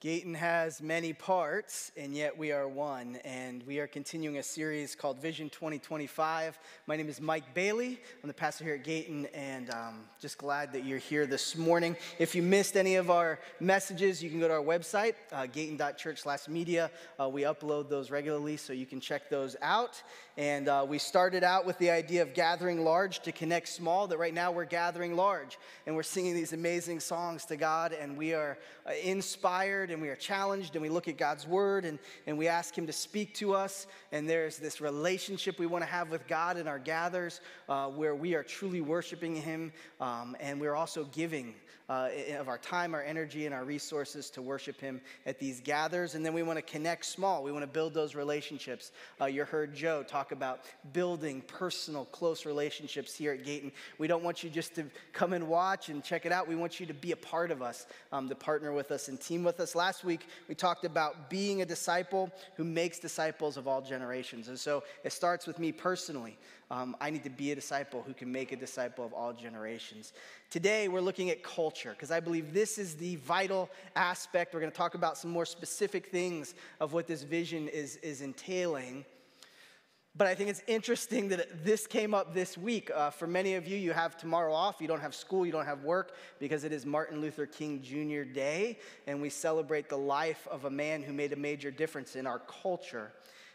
Gayton has many parts, and yet we are one. And we are continuing a series called Vision 2025. My name is Mike Bailey. I'm the pastor here at Gayton, and um, just glad that you're here this morning. If you missed any of our messages, you can go to our website, uh, gayton.church/media. Uh, we upload those regularly, so you can check those out. And uh, we started out with the idea of gathering large to connect small. That right now we're gathering large, and we're singing these amazing songs to God, and we are uh, and we are challenged and we look at God's word and, and we ask Him to speak to us. And there's this relationship we want to have with God in our gathers uh, where we are truly worshiping Him um, and we're also giving uh, of our time, our energy, and our resources to worship Him at these gathers. And then we want to connect small. We want to build those relationships. Uh, you heard Joe talk about building personal, close relationships here at Gayton. We don't want you just to come and watch and check it out. We want you to be a part of us, um, to partner with us and team with us. Last week, we talked about being a disciple who makes disciples of all generations. And so it starts with me personally. Um, I need to be a disciple who can make a disciple of all generations. Today, we're looking at culture because I believe this is the vital aspect. We're going to talk about some more specific things of what this vision is, is entailing. But I think it's interesting that this came up this week. Uh, for many of you, you have tomorrow off. You don't have school, you don't have work because it is Martin Luther King Jr. Day, and we celebrate the life of a man who made a major difference in our culture.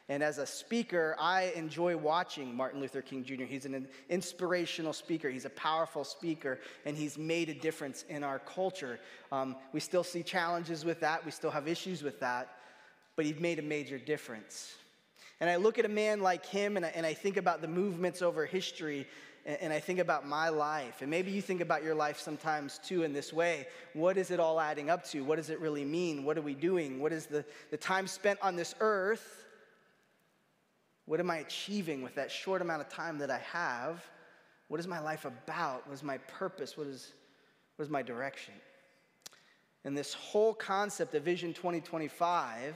And as a speaker, I enjoy watching Martin Luther King Jr. He's an inspirational speaker, he's a powerful speaker, and he's made a difference in our culture. Um, we still see challenges with that, we still have issues with that, but he's made a major difference. And I look at a man like him and I, and I think about the movements over history and, and I think about my life. And maybe you think about your life sometimes too in this way. What is it all adding up to? What does it really mean? What are we doing? What is the, the time spent on this earth? What am I achieving with that short amount of time that I have? What is my life about? What is my purpose? What is, what is my direction? And this whole concept of Vision 2025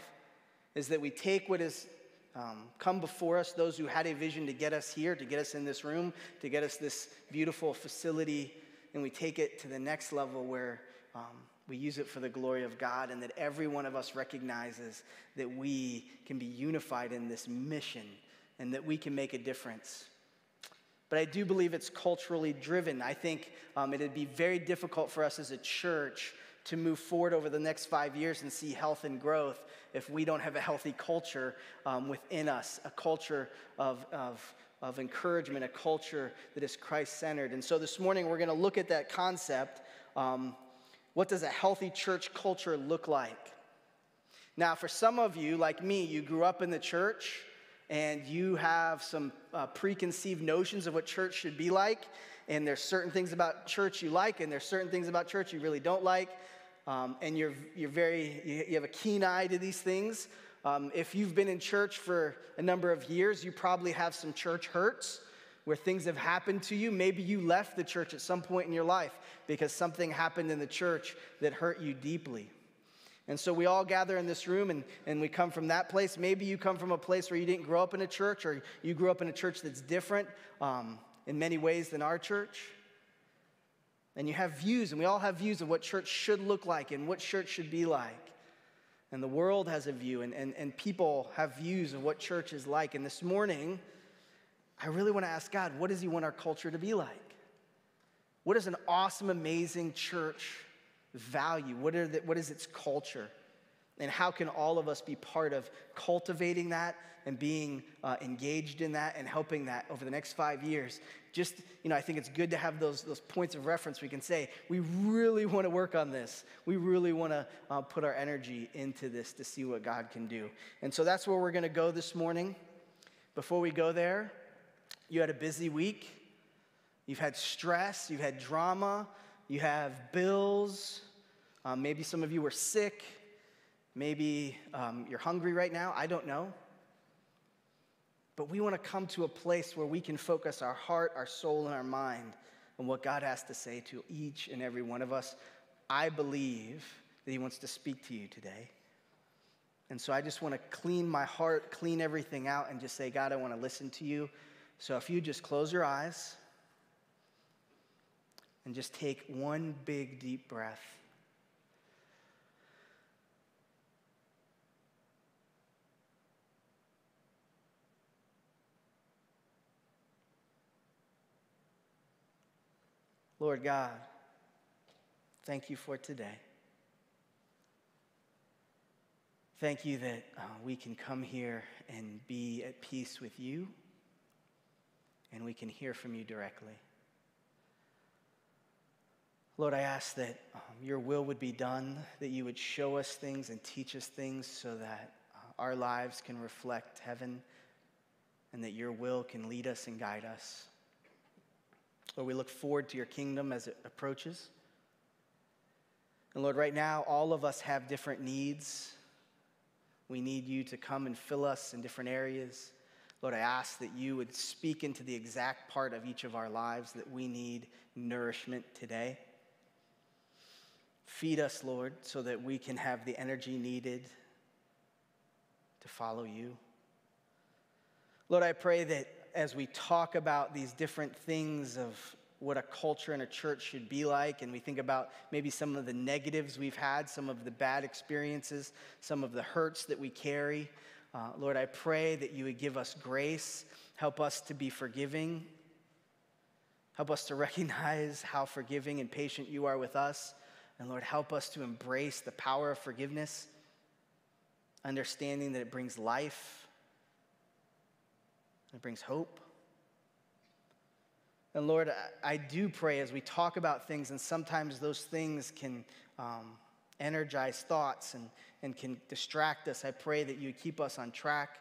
is that we take what has um, come before us, those who had a vision to get us here, to get us in this room, to get us this beautiful facility, and we take it to the next level where um, we use it for the glory of God, and that every one of us recognizes that we can be unified in this mission and that we can make a difference. But I do believe it's culturally driven. I think um, it'd be very difficult for us as a church to move forward over the next five years and see health and growth if we don't have a healthy culture um, within us, a culture of, of, of encouragement, a culture that is Christ centered. And so this morning we're going to look at that concept. Um, what does a healthy church culture look like? Now, for some of you, like me, you grew up in the church and you have some uh, preconceived notions of what church should be like. And there's certain things about church you like, and there's certain things about church you really don't like. Um, and you're, you're very, you have a keen eye to these things. Um, if you've been in church for a number of years, you probably have some church hurts where things have happened to you. Maybe you left the church at some point in your life because something happened in the church that hurt you deeply. And so we all gather in this room and, and we come from that place. Maybe you come from a place where you didn't grow up in a church or you grew up in a church that's different um, in many ways than our church. And you have views, and we all have views of what church should look like and what church should be like. And the world has a view, and, and, and people have views of what church is like. And this morning, I really want to ask God, what does He want our culture to be like? What is an awesome, amazing church value? What, are the, what is its culture? And how can all of us be part of cultivating that and being uh, engaged in that and helping that over the next five years? Just, you know, I think it's good to have those, those points of reference we can say, we really want to work on this. We really want to uh, put our energy into this to see what God can do. And so that's where we're going to go this morning. Before we go there, you had a busy week. You've had stress, you've had drama, you have bills. Um, maybe some of you are sick. Maybe um, you're hungry right now. I don't know. But we want to come to a place where we can focus our heart, our soul, and our mind on what God has to say to each and every one of us. I believe that He wants to speak to you today. And so I just want to clean my heart, clean everything out, and just say, God, I want to listen to you. So if you just close your eyes and just take one big deep breath. Lord God, thank you for today. Thank you that uh, we can come here and be at peace with you and we can hear from you directly. Lord, I ask that um, your will would be done, that you would show us things and teach us things so that uh, our lives can reflect heaven and that your will can lead us and guide us. Lord, we look forward to your kingdom as it approaches. And Lord, right now, all of us have different needs. We need you to come and fill us in different areas. Lord, I ask that you would speak into the exact part of each of our lives that we need nourishment today. Feed us, Lord, so that we can have the energy needed to follow you. Lord, I pray that as we talk about these different things of what a culture and a church should be like, and we think about maybe some of the negatives we've had, some of the bad experiences, some of the hurts that we carry, uh, Lord, I pray that you would give us grace, help us to be forgiving, help us to recognize how forgiving and patient you are with us. And Lord, help us to embrace the power of forgiveness, understanding that it brings life, it brings hope. And Lord, I, do pray as we talk about things, and sometimes those things can um, energize thoughts and, and can distract us. I pray that you keep us on track.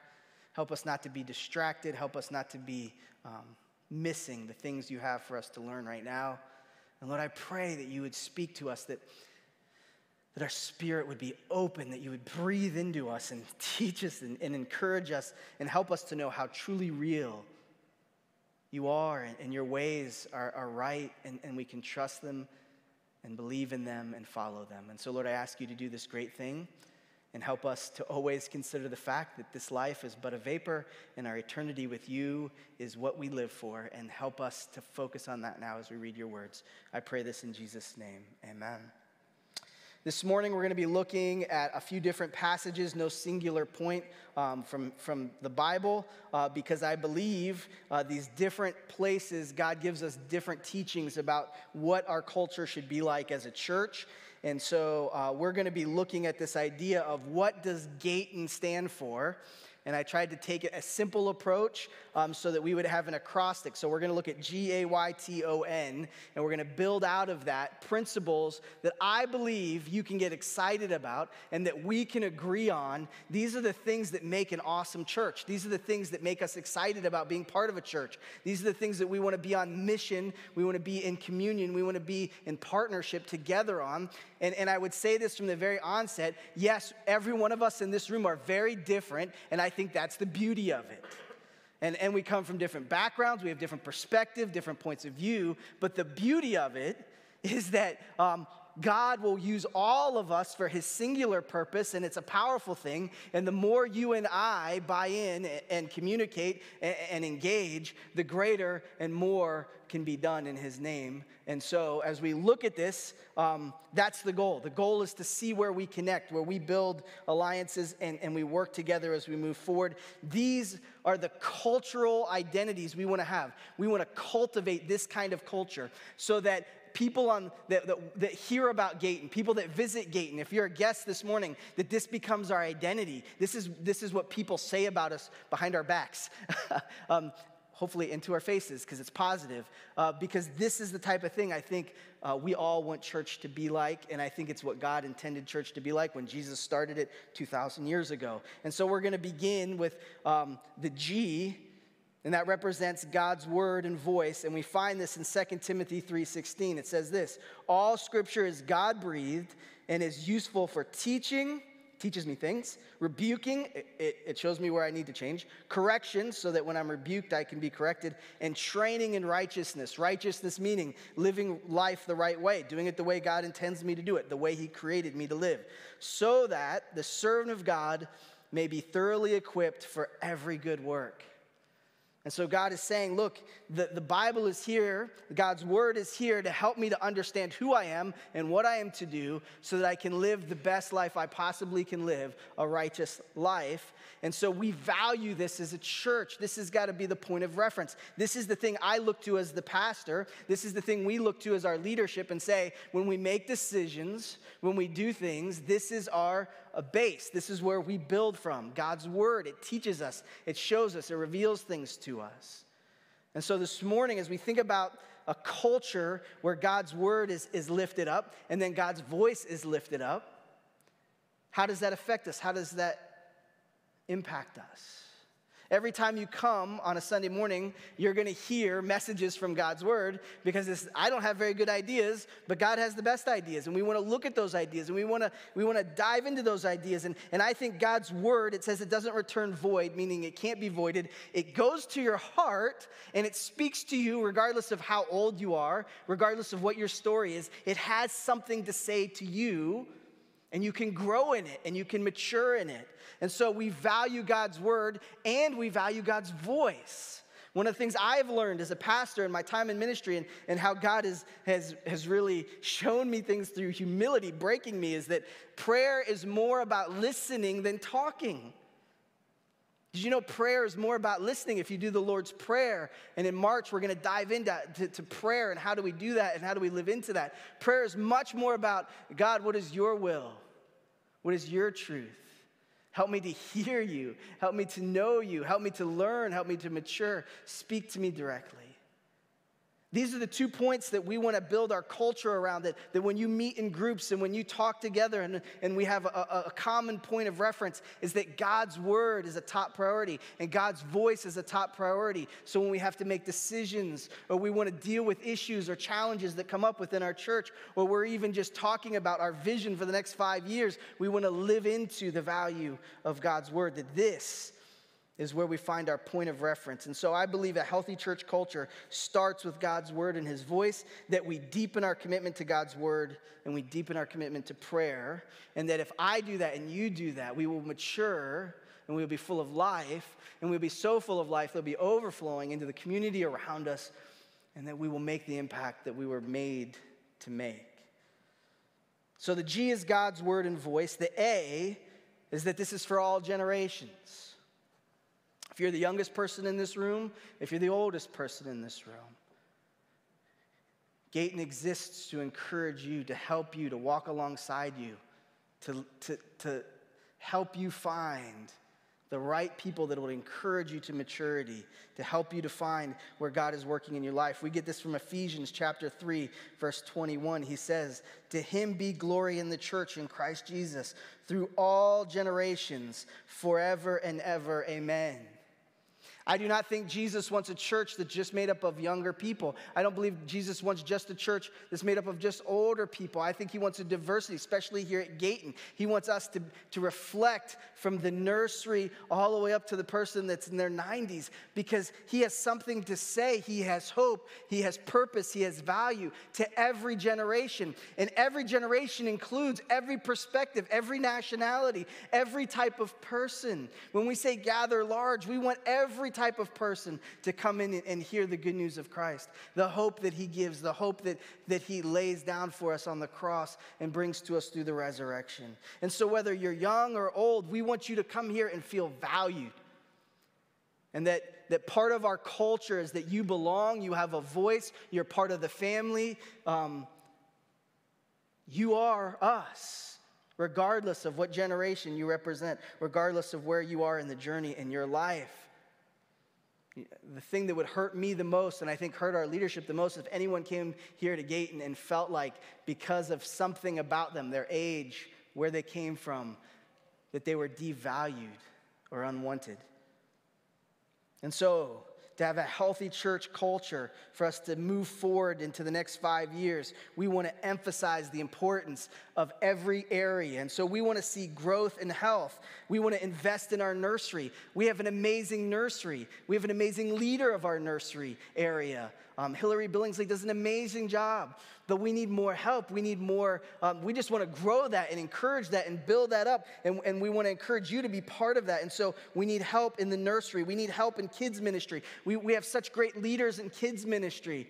Help us not to be distracted. Help us not to be um, missing the things you have for us to learn right now. And Lord, I pray that you would speak to us, that, that our spirit would be open, that you would breathe into us and teach us and, and encourage us and help us to know how truly real you are and, and your ways are, are right and, and we can trust them and believe in them and follow them. And so, Lord, I ask you to do this great thing and help us to always consider the fact that this life is but a vapor and our eternity with you is what we live for, and help us to focus on that now as we read your words. I pray this in Jesus' name. Amen. This morning, we're going to be looking at a few different passages, no singular point um, from, from the Bible, uh, because I believe uh, these different places, God gives us different teachings about what our culture should be like as a church. And so uh, we're going to be looking at this idea of what does Gayton stand for? And I tried to take a simple approach um, so that we would have an acrostic. So we're going to look at G A Y T O N, and we're going to build out of that principles that I believe you can get excited about and that we can agree on. These are the things that make an awesome church. These are the things that make us excited about being part of a church. These are the things that we want to be on mission, we want to be in communion, we want to be in partnership together on. And, and I would say this from the very onset yes, every one of us in this room are very different, and I think that's the beauty of it. And, and we come from different backgrounds, we have different perspective, different points of view, but the beauty of it is that um, God will use all of us for his singular purpose, and it's a powerful thing. And the more you and I buy in and communicate and engage, the greater and more can be done in his name. And so, as we look at this, um, that's the goal. The goal is to see where we connect, where we build alliances and, and we work together as we move forward. These are the cultural identities we want to have. We want to cultivate this kind of culture so that people on, that, that, that, hear about Gayton, people that visit Gayton, if you're a guest this morning, that this becomes our identity. This is, this is what people say about us behind our backs. um, hopefully into our faces because it's positive uh, because this is the type of thing i think uh, we all want church to be like and i think it's what god intended church to be like when jesus started it 2000 years ago and so we're going to begin with um, the g and that represents god's word and voice and we find this in 2 timothy 3.16 it says this all scripture is god breathed and is useful for teaching teaches me things. Rebuking, it, it, shows me where I need to change. Correction, so that when I'm rebuked, I can be corrected. And training in righteousness. Righteousness meaning living life the right way, doing it the way God intends me to do it, the way He created me to live, so that the servant of God may be thoroughly equipped for every good work. And so God is saying, look, the, the Bible is here, God's word is here to help me to understand who I am and what I am to do so that I can live the best life I possibly can live, a righteous life. And so we value this as a church. This has got to be the point of reference. This is the thing I look to as the pastor. This is the thing we look to as our leadership and say, when we make decisions, when we do things, this is our a base. This is where we build from. God's word, it teaches us, it shows us, it reveals things to us. And so this morning, as we think about a culture where God's word is, is lifted up and then God's voice is lifted up, how does that affect us? How does that impact us? Every time you come on a Sunday morning, you're going to hear messages from God's Word because I don't have very good ideas, but God has the best ideas. And we want to look at those ideas and we want to, we want to dive into those ideas. And, and I think God's Word, it says it doesn't return void, meaning it can't be voided. It goes to your heart and it speaks to you regardless of how old you are, regardless of what your story is. It has something to say to you and you can grow in it and you can mature in it. And so we value God's word and we value God's voice. One of the things I've learned as a pastor in my time in ministry and, and how God has, has, has really shown me things through humility, breaking me, is that prayer is more about listening than talking. Did you know prayer is more about listening if you do the Lord's Prayer? And in March, we're going to dive into to, to prayer and how do we do that and how do we live into that. Prayer is much more about God, what is your will? What is your truth? Help me to hear you. Help me to know you. Help me to learn. Help me to mature. Speak to me directly. These are the two points that we want to build our culture around. That, that when you meet in groups and when you talk together and, and we have a, a common point of reference, is that God's word is a top priority and God's voice is a top priority. So when we have to make decisions or we want to deal with issues or challenges that come up within our church, or we're even just talking about our vision for the next five years, we want to live into the value of God's word. That this is where we find our point of reference. And so I believe a healthy church culture starts with God's word and his voice, that we deepen our commitment to God's word and we deepen our commitment to prayer. And that if I do that and you do that, we will mature and we will be full of life. And we'll be so full of life, they'll be overflowing into the community around us. And that we will make the impact that we were made to make. So the G is God's word and voice. The A is that this is for all generations. If you're the youngest person in this room, if you're the oldest person in this room, Gayton exists to encourage you, to help you, to walk alongside you, to, to, to help you find the right people that will encourage you to maturity, to help you to find where God is working in your life. We get this from Ephesians chapter 3, verse 21. He says, To him be glory in the church in Christ Jesus through all generations, forever and ever. Amen. I do not think Jesus wants a church that's just made up of younger people. I don't believe Jesus wants just a church that's made up of just older people. I think he wants a diversity, especially here at Gayton. He wants us to, to reflect from the nursery all the way up to the person that's in their 90s because he has something to say. He has hope, he has purpose, he has value to every generation. And every generation includes every perspective, every nationality, every type of person. When we say gather large, we want every type of person to come in and hear the good news of Christ, the hope that he gives, the hope that, that he lays down for us on the cross and brings to us through the resurrection. And so, whether you're young or old, we want you to come here and feel valued. And that, that part of our culture is that you belong, you have a voice, you're part of the family. Um, you are us, regardless of what generation you represent, regardless of where you are in the journey in your life the thing that would hurt me the most, and I think hurt our leadership the most, if anyone came here to Gayton and felt like because of something about them, their age, where they came from, that they were devalued or unwanted. And so, to have a healthy church culture, for us to move forward into the next five years, we want to emphasize the importance of every area. And so we want to see growth and health. We want to invest in our nursery. We have an amazing nursery. We have an amazing leader of our nursery area. Um, Hillary Billingsley does an amazing job. but we need more help. We need more, um, we just want to grow that and encourage that and build that up. And, and we want to encourage you to be part of that. And so we need help in the nursery. We need help in kids' ministry. We, we have such great leaders in kids' ministry.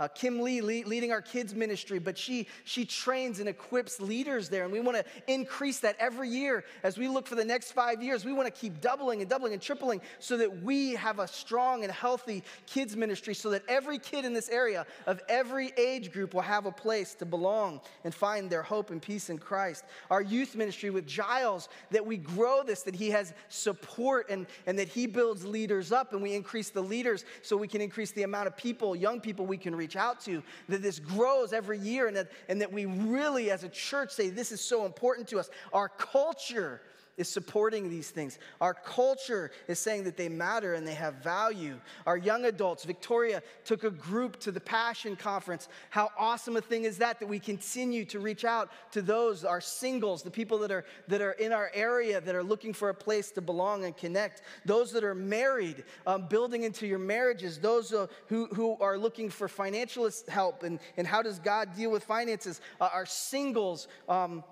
Uh, Kim Lee leading our kids ministry, but she she trains and equips leaders there, and we want to increase that every year as we look for the next five years. We want to keep doubling and doubling and tripling so that we have a strong and healthy kids ministry, so that every kid in this area of every age group will have a place to belong and find their hope and peace in Christ. Our youth ministry with Giles, that we grow this, that he has support and and that he builds leaders up, and we increase the leaders so we can increase the amount of people, young people, we can reach reach out to, that this grows every year, and that, and that we really, as a church, say this is so important to us. Our culture is supporting these things. Our culture is saying that they matter and they have value. Our young adults, Victoria took a group to the Passion Conference. How awesome a thing is that that we continue to reach out to those, our singles, the people that are that are in our area that are looking for a place to belong and connect. Those that are married, um, building into your marriages. Those uh, who, who are looking for financial help and, and how does God deal with finances. Uh, our singles, um,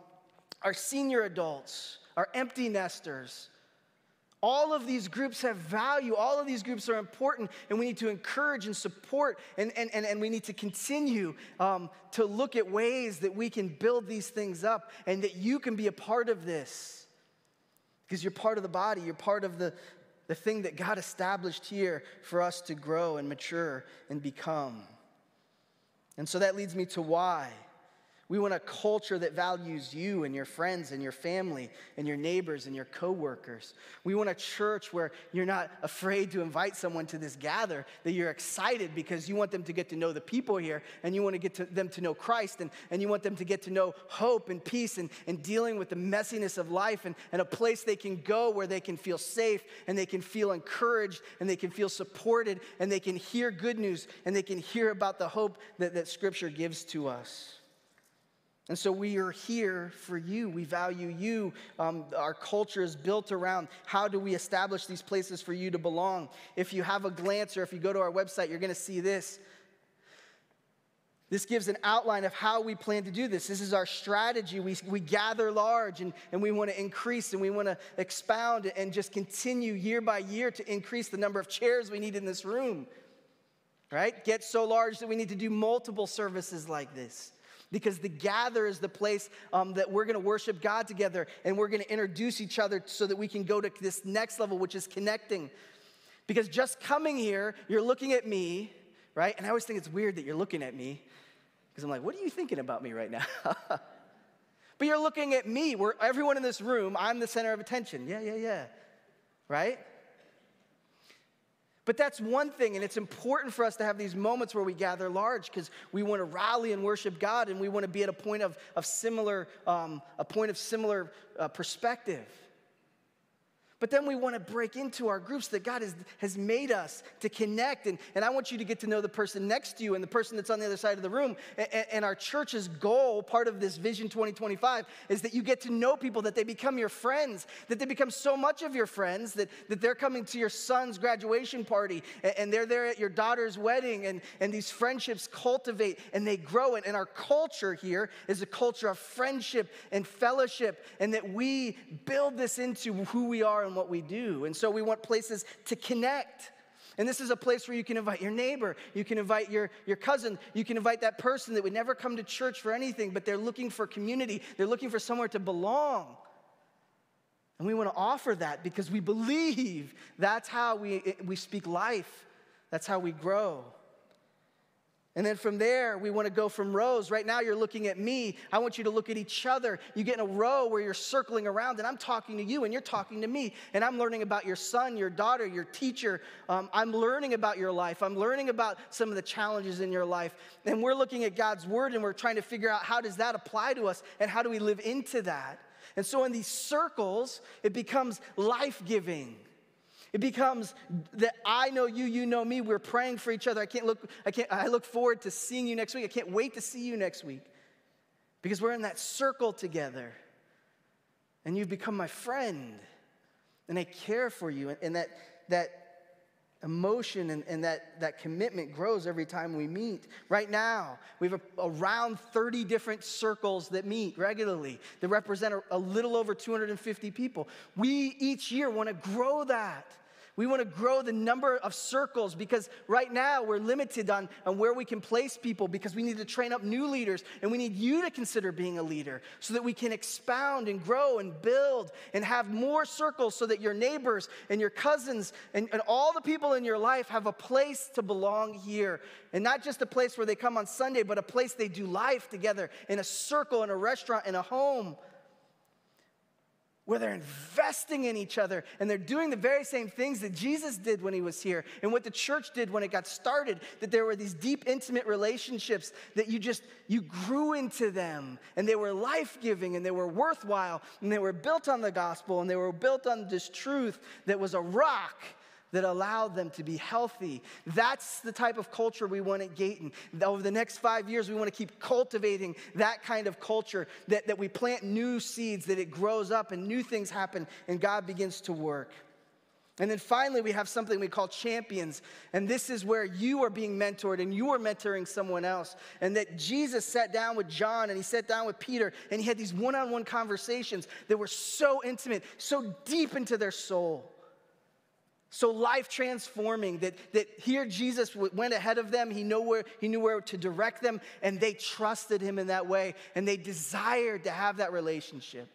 our senior adults our empty nesters. All of these groups have value. All of these groups are important, and we need to encourage and support, and, and, and, and we need to continue um, to look at ways that we can build these things up and that you can be a part of this. Because you're part of the body, you're part of the, the thing that God established here for us to grow and mature and become. And so that leads me to why. We want a culture that values you and your friends and your family and your neighbors and your coworkers. We want a church where you're not afraid to invite someone to this gather, that you're excited because you want them to get to know the people here and you want to get to them to know Christ and, and you want them to get to know hope and peace and, and dealing with the messiness of life and, and a place they can go where they can feel safe and they can feel encouraged and they can feel supported and they can hear good news and they can hear about the hope that, that Scripture gives to us. And so we are here for you. We value you. Um, our culture is built around how do we establish these places for you to belong. If you have a glance or if you go to our website, you're going to see this. This gives an outline of how we plan to do this. This is our strategy. We, we gather large and, and we want to increase and we want to expound and just continue year by year to increase the number of chairs we need in this room. Right? Get so large that we need to do multiple services like this because the gather is the place um, that we're going to worship God together and we're going to introduce each other so that we can go to this next level, which is connecting. Because just coming here, you're looking at me, right? And I always think it's weird that you're looking at me because I'm like, what are you thinking about me right now? but you're looking at me. We're everyone in this room. I'm the center of attention. Yeah, yeah, yeah. Right? But that's one thing, and it's important for us to have these moments where we gather large because we want to rally and worship God, and we want to be at a point of, of similar, um, a point of similar uh, perspective. But then we want to break into our groups that God has, has made us to connect. And, and I want you to get to know the person next to you and the person that's on the other side of the room. And, and our church's goal, part of this Vision 2025, is that you get to know people, that they become your friends, that they become so much of your friends that, that they're coming to your son's graduation party and, and they're there at your daughter's wedding. And, and these friendships cultivate and they grow. And, and our culture here is a culture of friendship and fellowship, and that we build this into who we are what we do. And so we want places to connect. And this is a place where you can invite your neighbor, you can invite your, your cousin, you can invite that person that would never come to church for anything, but they're looking for community, they're looking for somewhere to belong. And we want to offer that because we believe that's how we, we speak life, that's how we grow. And then from there, we want to go from rows. Right now, you're looking at me. I want you to look at each other. You get in a row where you're circling around, and I'm talking to you, and you're talking to me. And I'm learning about your son, your daughter, your teacher. Um, I'm learning about your life. I'm learning about some of the challenges in your life. And we're looking at God's word, and we're trying to figure out how does that apply to us, and how do we live into that. And so in these circles, it becomes life giving. It becomes that I know you, you know me. We're praying for each other. I can't look, I can't, I look forward to seeing you next week. I can't wait to see you next week. Because we're in that circle together. And you've become my friend. And I care for you. And that that emotion and, and that, that commitment grows every time we meet. Right now, we have a, around 30 different circles that meet regularly that represent a, a little over 250 people. We each year want to grow that. We want to grow the number of circles because right now we're limited on, on where we can place people because we need to train up new leaders and we need you to consider being a leader so that we can expound and grow and build and have more circles so that your neighbors and your cousins and, and all the people in your life have a place to belong here. And not just a place where they come on Sunday, but a place they do life together in a circle, in a restaurant, in a home where they're investing in each other and they're doing the very same things that Jesus did when he was here and what the church did when it got started that there were these deep intimate relationships that you just you grew into them and they were life-giving and they were worthwhile and they were built on the gospel and they were built on this truth that was a rock that allowed them to be healthy. That's the type of culture we want at Gayton. Over the next five years, we want to keep cultivating that kind of culture, that, that we plant new seeds, that it grows up and new things happen and God begins to work. And then finally, we have something we call champions. And this is where you are being mentored and you are mentoring someone else. And that Jesus sat down with John and he sat down with Peter and he had these one on one conversations that were so intimate, so deep into their soul. So life transforming that, that here Jesus went ahead of them. He knew, where, he knew where to direct them, and they trusted him in that way, and they desired to have that relationship.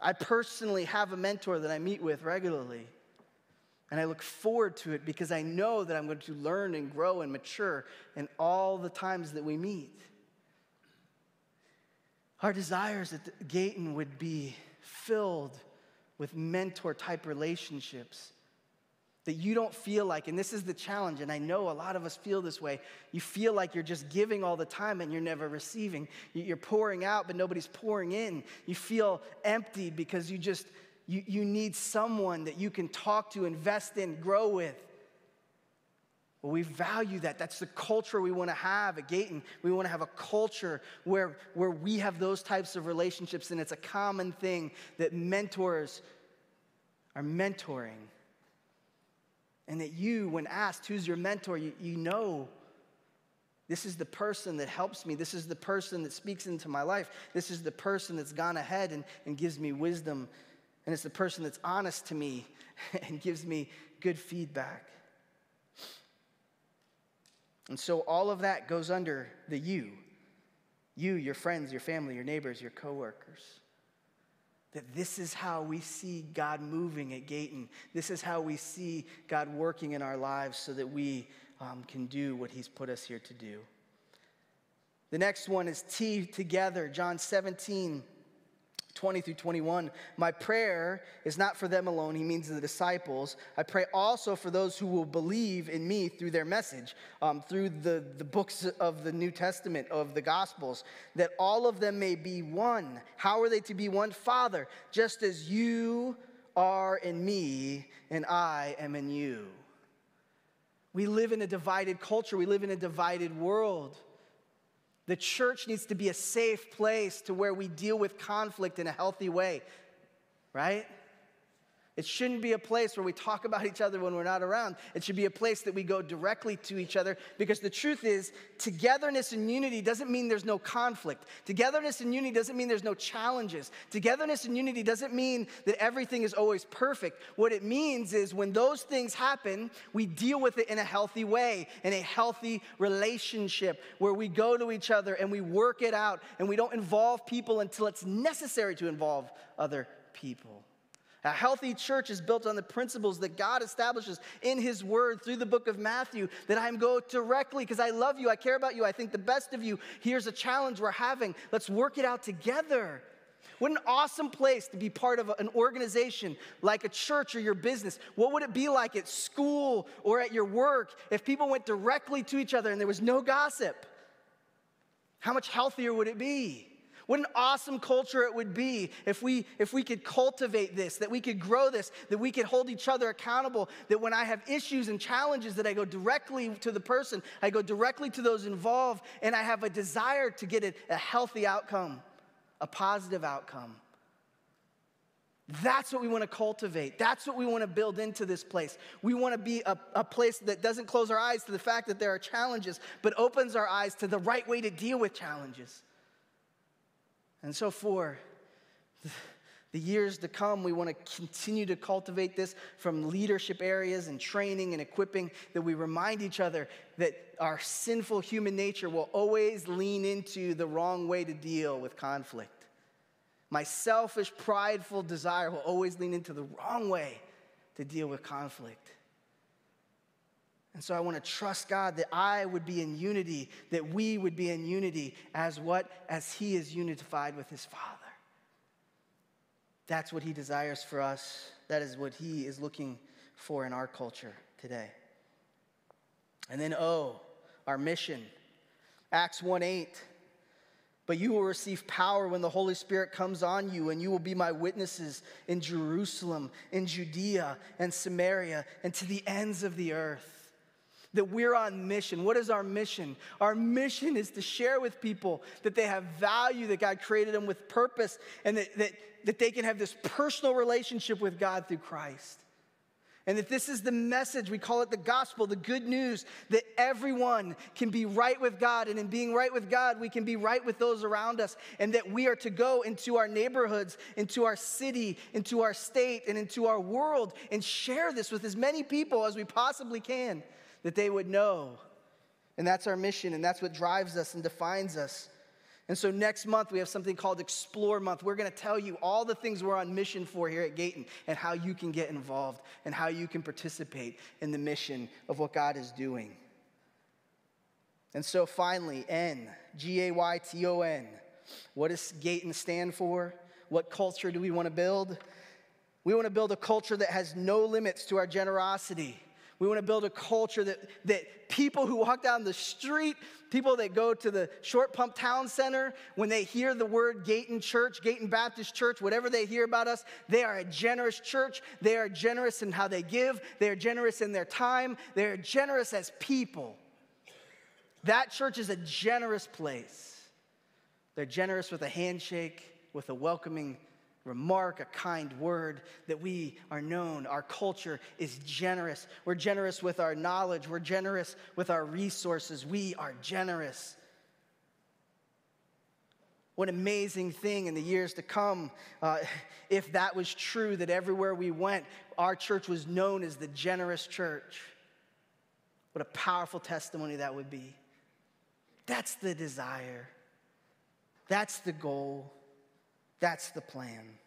I personally have a mentor that I meet with regularly, and I look forward to it because I know that I'm going to learn and grow and mature in all the times that we meet. Our desires at Gayton would be filled with mentor type relationships that you don't feel like, and this is the challenge, and I know a lot of us feel this way. You feel like you're just giving all the time and you're never receiving. You're pouring out, but nobody's pouring in. You feel empty because you just, you, you need someone that you can talk to, invest in, grow with. Well, we value that. That's the culture we want to have at Gayton. We want to have a culture where, where we have those types of relationships, and it's a common thing that mentors are mentoring. And that you, when asked who's your mentor, you, you know this is the person that helps me. This is the person that speaks into my life. This is the person that's gone ahead and, and gives me wisdom. And it's the person that's honest to me and gives me good feedback. And so all of that goes under the you. You, your friends, your family, your neighbors, your coworkers. That this is how we see God moving at Gayton. This is how we see God working in our lives so that we um, can do what He's put us here to do. The next one is T together, John 17. 20 through 21. My prayer is not for them alone, he means the disciples. I pray also for those who will believe in me through their message, um, through the, the books of the New Testament, of the Gospels, that all of them may be one. How are they to be one? Father, just as you are in me and I am in you. We live in a divided culture, we live in a divided world. The church needs to be a safe place to where we deal with conflict in a healthy way, right? It shouldn't be a place where we talk about each other when we're not around. It should be a place that we go directly to each other because the truth is, togetherness and unity doesn't mean there's no conflict. Togetherness and unity doesn't mean there's no challenges. Togetherness and unity doesn't mean that everything is always perfect. What it means is when those things happen, we deal with it in a healthy way, in a healthy relationship where we go to each other and we work it out and we don't involve people until it's necessary to involve other people. A healthy church is built on the principles that God establishes in His Word through the book of Matthew. That I'm go directly because I love you, I care about you, I think the best of you. Here's a challenge we're having. Let's work it out together. What an awesome place to be part of an organization like a church or your business. What would it be like at school or at your work if people went directly to each other and there was no gossip? How much healthier would it be? What an awesome culture it would be if we, if we could cultivate this, that we could grow this, that we could hold each other accountable, that when I have issues and challenges, that I go directly to the person, I go directly to those involved, and I have a desire to get a, a healthy outcome, a positive outcome. That's what we want to cultivate. That's what we want to build into this place. We want to be a, a, place that doesn't close our eyes to the fact that there are challenges, but opens our eyes to the right way to deal with challenges. And so, for the years to come, we want to continue to cultivate this from leadership areas and training and equipping, that we remind each other that our sinful human nature will always lean into the wrong way to deal with conflict. My selfish, prideful desire will always lean into the wrong way to deal with conflict. And so I want to trust God that I would be in unity, that we would be in unity as what? As He is unified with His Father. That's what He desires for us. That is what He is looking for in our culture today. And then, oh, our mission. Acts 1 8. But you will receive power when the Holy Spirit comes on you, and you will be my witnesses in Jerusalem, in Judea, and Samaria, and to the ends of the earth. That we're on mission. What is our mission? Our mission is to share with people that they have value, that God created them with purpose, and that, that, that they can have this personal relationship with God through Christ. And that this is the message, we call it the gospel, the good news that everyone can be right with God. And in being right with God, we can be right with those around us. And that we are to go into our neighborhoods, into our city, into our state, and into our world and share this with as many people as we possibly can that they would know. And that's our mission, and that's what drives us and defines us. And so next month, we have something called Explore Month. We're to tell you all the things we're on mission for here at Gayton and how you can get involved and how you can participate in the mission of what God is doing. And so finally, N, G A Y T O N. What does Gayton stand for? What culture do we want to build? We want to build a culture that has no limits to our generosity. We want to build a culture that, that people who walk down the street, people that go to the Short Pump Town Center, when they hear the word Gayton Church, Gayton Baptist Church, whatever they hear about us, they are a generous church. They are generous in how they give, they are generous in their time, they are generous as people. That church is a generous place. They're generous with a handshake, with a welcoming remark, a kind word, that we are known. Our culture is generous. We're generous with our knowledge, we're generous with our resources. We are generous. What an amazing thing in the years to come uh, if that was true, that everywhere we went, our church was known as the generous church. What a powerful testimony that would be. That's the desire, that's the goal. That's the plan.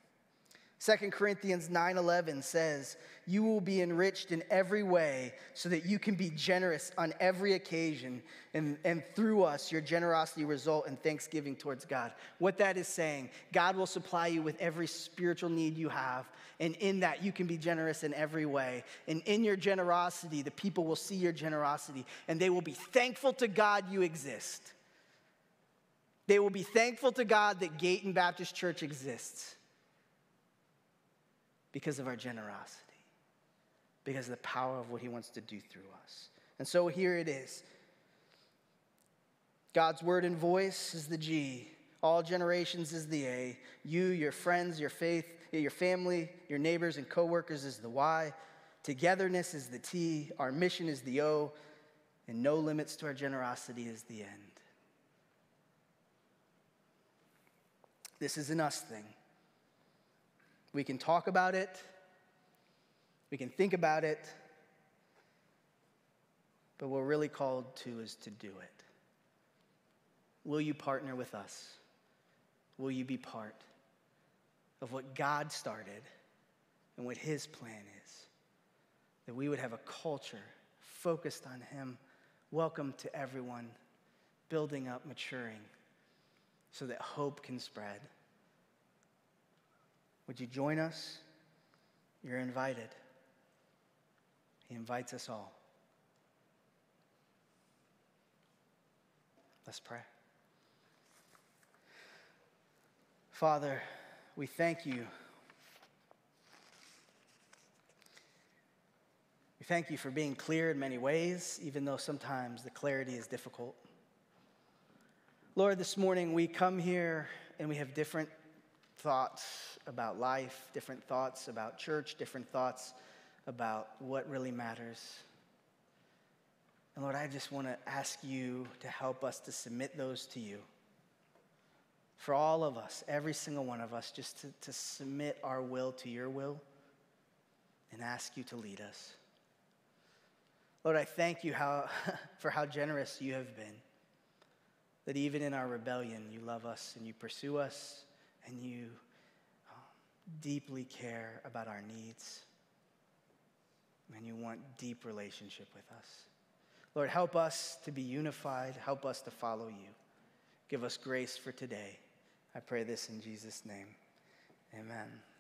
2 Corinthians 9:11 says, "You will be enriched in every way so that you can be generous on every occasion and, and through us your generosity result in thanksgiving towards God." What that is saying, God will supply you with every spiritual need you have, and in that you can be generous in every way. And in your generosity, the people will see your generosity and they will be thankful to God you exist. They will be thankful to God that Gayton Baptist Church exists because of our generosity, because of the power of what He wants to do through us. And so here it is God's word and voice is the G. All generations is the A. You, your friends, your faith, your family, your neighbors, and coworkers is the Y. Togetherness is the T. Our mission is the O. And no limits to our generosity is the end. This is an us thing. We can talk about it, we can think about it, but what we're really called to is to do it. Will you partner with us? Will you be part of what God started and what His plan is? That we would have a culture focused on Him, welcome to everyone, building up, maturing so that hope can spread. Would you join us? You're invited. He invites us all. Let's pray. Father, we thank you. We thank you for being clear in many ways, even though sometimes the clarity is difficult. Lord, this morning we come here and we have different thoughts about life, different thoughts about church, different thoughts about what really matters. And Lord, I just want to ask you to help us to submit those to you. For all of us, every single one of us, just to, to submit our will to your will and ask you to lead us. Lord, I thank you how, for how generous you have been. That even in our rebellion, you love us and you pursue us and you um, deeply care about our needs. And you want deep relationship with us. Lord, help us to be unified. Help us to follow you. Give us grace for today. I pray this in Jesus' name. Amen.